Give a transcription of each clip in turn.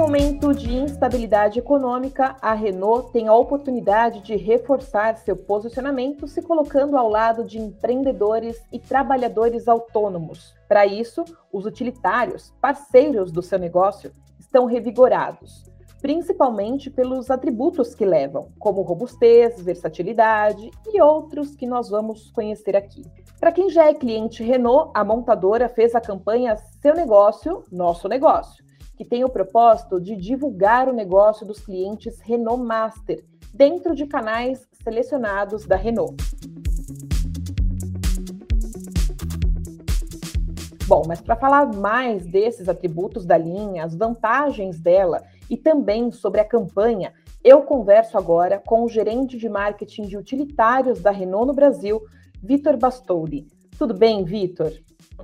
momento de instabilidade econômica, a Renault tem a oportunidade de reforçar seu posicionamento se colocando ao lado de empreendedores e trabalhadores autônomos. Para isso, os utilitários, parceiros do seu negócio, estão revigorados, principalmente pelos atributos que levam, como robustez, versatilidade e outros que nós vamos conhecer aqui. Para quem já é cliente Renault, a montadora fez a campanha Seu Negócio, Nosso Negócio, que tem o propósito de divulgar o negócio dos clientes Renault Master dentro de canais selecionados da Renault. Bom, mas para falar mais desses atributos da linha, as vantagens dela e também sobre a campanha, eu converso agora com o gerente de marketing de utilitários da Renault no Brasil, Vitor Bastoli. Tudo bem, Vitor?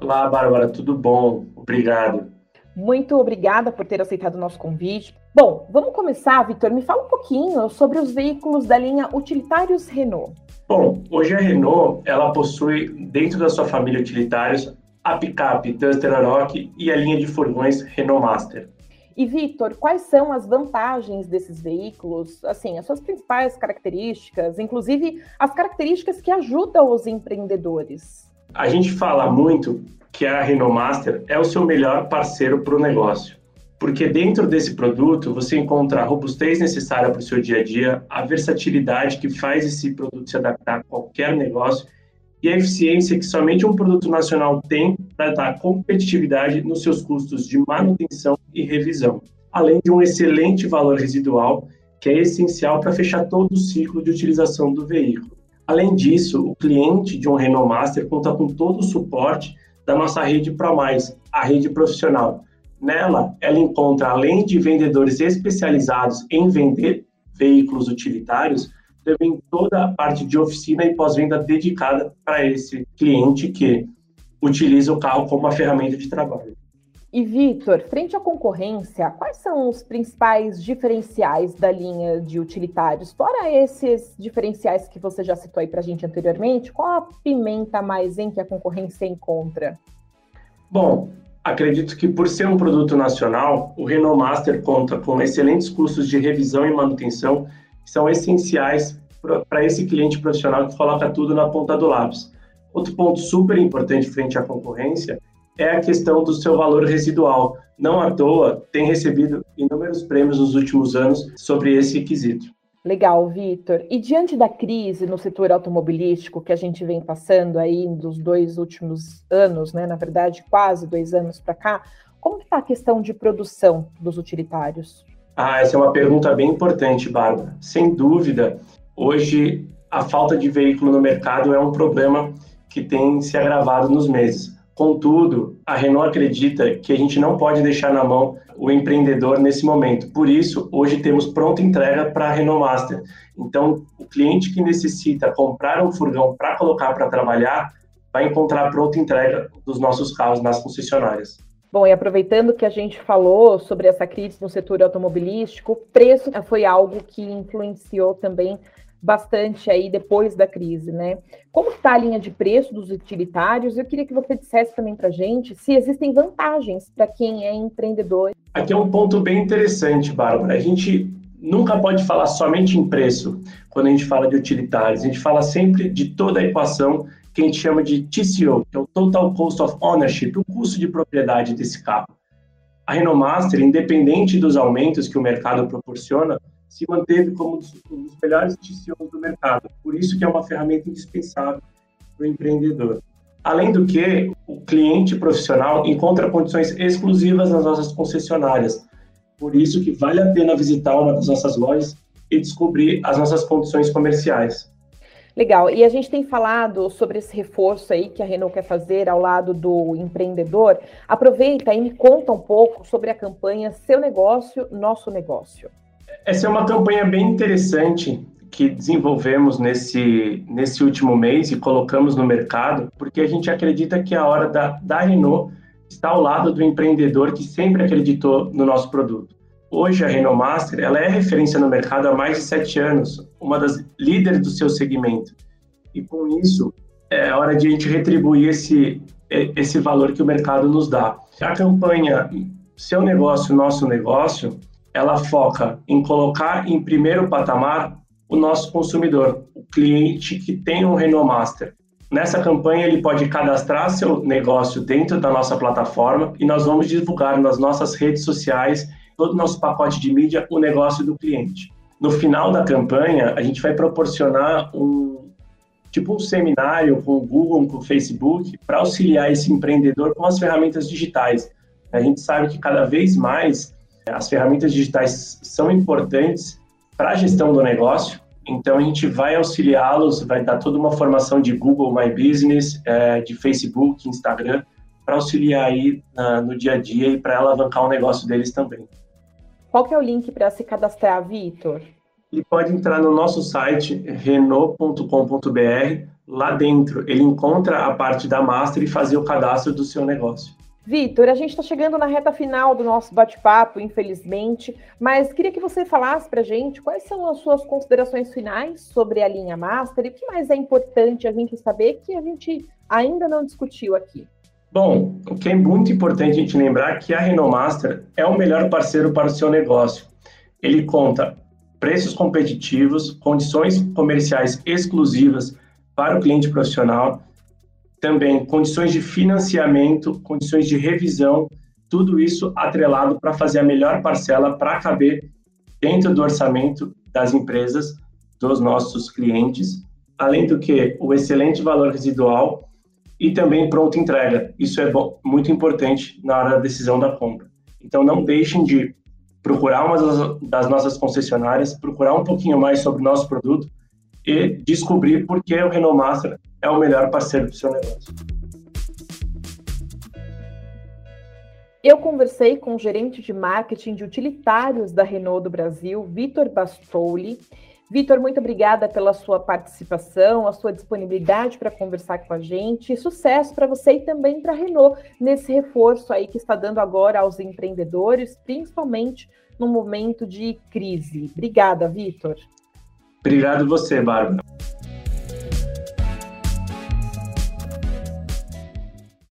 Olá, Bárbara, tudo bom? Obrigado. Muito obrigada por ter aceitado o nosso convite. Bom, vamos começar, Vitor. Me fala um pouquinho sobre os veículos da linha Utilitários Renault. Bom, hoje a Renault ela possui dentro da sua família utilitários a picape Duster Aroc e a linha de furgões Renault Master. E Vitor, quais são as vantagens desses veículos? Assim, as suas principais características, inclusive as características que ajudam os empreendedores. A gente fala muito que a Renault Master é o seu melhor parceiro para o negócio, porque dentro desse produto você encontra a robustez necessária para o seu dia a dia, a versatilidade que faz esse produto se adaptar a qualquer negócio e a eficiência que somente um produto nacional tem para dar competitividade nos seus custos de manutenção e revisão, além de um excelente valor residual que é essencial para fechar todo o ciclo de utilização do veículo. Além disso, o cliente de um Renault Master conta com todo o suporte da nossa rede ProMais, a rede profissional. Nela, ela encontra, além de vendedores especializados em vender veículos utilitários, também toda a parte de oficina e pós-venda dedicada para esse cliente que utiliza o carro como uma ferramenta de trabalho. E Vitor, frente à concorrência, quais são os principais diferenciais da linha de utilitários? Fora esses diferenciais que você já citou aí para a gente anteriormente, qual a pimenta mais em que a concorrência encontra? Bom, acredito que por ser um produto nacional, o Renault Master conta com excelentes custos de revisão e manutenção que são essenciais para esse cliente profissional que coloca tudo na ponta do lápis. Outro ponto super importante frente à concorrência é a questão do seu valor residual. Não à toa, tem recebido inúmeros prêmios nos últimos anos sobre esse quesito. Legal, Vitor. E diante da crise no setor automobilístico que a gente vem passando aí dos dois últimos anos, né, na verdade, quase dois anos para cá, como está a questão de produção dos utilitários? Ah, essa é uma pergunta bem importante, Bárbara. Sem dúvida, hoje a falta de veículo no mercado é um problema que tem se agravado nos meses. Contudo, a Renault acredita que a gente não pode deixar na mão o empreendedor nesse momento. Por isso, hoje temos pronta entrega para a Renault Master. Então, o cliente que necessita comprar um furgão para colocar para trabalhar vai encontrar pronta entrega dos nossos carros nas concessionárias. Bom, e aproveitando que a gente falou sobre essa crise no setor automobilístico, o preço foi algo que influenciou também bastante aí depois da crise, né? Como está a linha de preço dos utilitários? Eu queria que você dissesse também para a gente se existem vantagens para quem é empreendedor. Aqui é um ponto bem interessante, Bárbara. A gente nunca pode falar somente em preço quando a gente fala de utilitários. A gente fala sempre de toda a equação que a gente chama de TCO, que é o Total Cost of Ownership, o custo de propriedade desse carro. A Renault Master, independente dos aumentos que o mercado proporciona, se manteve como um dos melhores TCOs do mercado. Por isso que é uma ferramenta indispensável para o empreendedor. Além do que, o cliente profissional encontra condições exclusivas nas nossas concessionárias. Por isso que vale a pena visitar uma das nossas lojas e descobrir as nossas condições comerciais. Legal. E a gente tem falado sobre esse reforço aí que a Renault quer fazer ao lado do empreendedor. Aproveita e me conta um pouco sobre a campanha Seu Negócio, Nosso Negócio. Essa é uma campanha bem interessante que desenvolvemos nesse, nesse último mês e colocamos no mercado, porque a gente acredita que a hora da, da Renault está ao lado do empreendedor que sempre acreditou no nosso produto. Hoje, a Renault Master ela é referência no mercado há mais de sete anos, uma das líderes do seu segmento. E com isso, é hora de a gente retribuir esse, esse valor que o mercado nos dá. A campanha Seu Negócio, Nosso Negócio, ela foca em colocar em primeiro patamar o nosso consumidor, o cliente que tem um Renault Master. Nessa campanha, ele pode cadastrar seu negócio dentro da nossa plataforma e nós vamos divulgar nas nossas redes sociais, todo o nosso pacote de mídia, o negócio do cliente. No final da campanha, a gente vai proporcionar um tipo um seminário com o Google, com o Facebook, para auxiliar esse empreendedor com as ferramentas digitais. A gente sabe que cada vez mais as ferramentas digitais são importantes para a gestão do negócio, então a gente vai auxiliá-los, vai dar toda uma formação de Google My Business, é, de Facebook, Instagram, para auxiliar aí no dia a dia e para alavancar o negócio deles também. Qual que é o link para se cadastrar, Vitor? Ele pode entrar no nosso site renault.com.br. Lá dentro ele encontra a parte da master e fazer o cadastro do seu negócio. Vitor, a gente está chegando na reta final do nosso bate-papo, infelizmente, mas queria que você falasse para a gente quais são as suas considerações finais sobre a linha Master e o que mais é importante a gente saber que a gente ainda não discutiu aqui. Bom, o que é muito importante a gente lembrar é que a Renault Master é o melhor parceiro para o seu negócio. Ele conta preços competitivos, condições comerciais exclusivas para o cliente profissional, também condições de financiamento, condições de revisão, tudo isso atrelado para fazer a melhor parcela para caber dentro do orçamento das empresas, dos nossos clientes, além do que o excelente valor residual e também pronta entrega. Isso é bom, muito importante na hora da decisão da compra. Então não deixem de procurar uma das nossas concessionárias, procurar um pouquinho mais sobre o nosso produto e descobrir por que o Renault Master é o melhor parceiro do seu negócio. Eu conversei com o gerente de marketing de utilitários da Renault do Brasil, Vitor Bastoli. Vitor, muito obrigada pela sua participação, a sua disponibilidade para conversar com a gente. Sucesso para você e também para a Renault nesse reforço aí que está dando agora aos empreendedores, principalmente no momento de crise. Obrigada, Vitor. Obrigado você, Bárbara.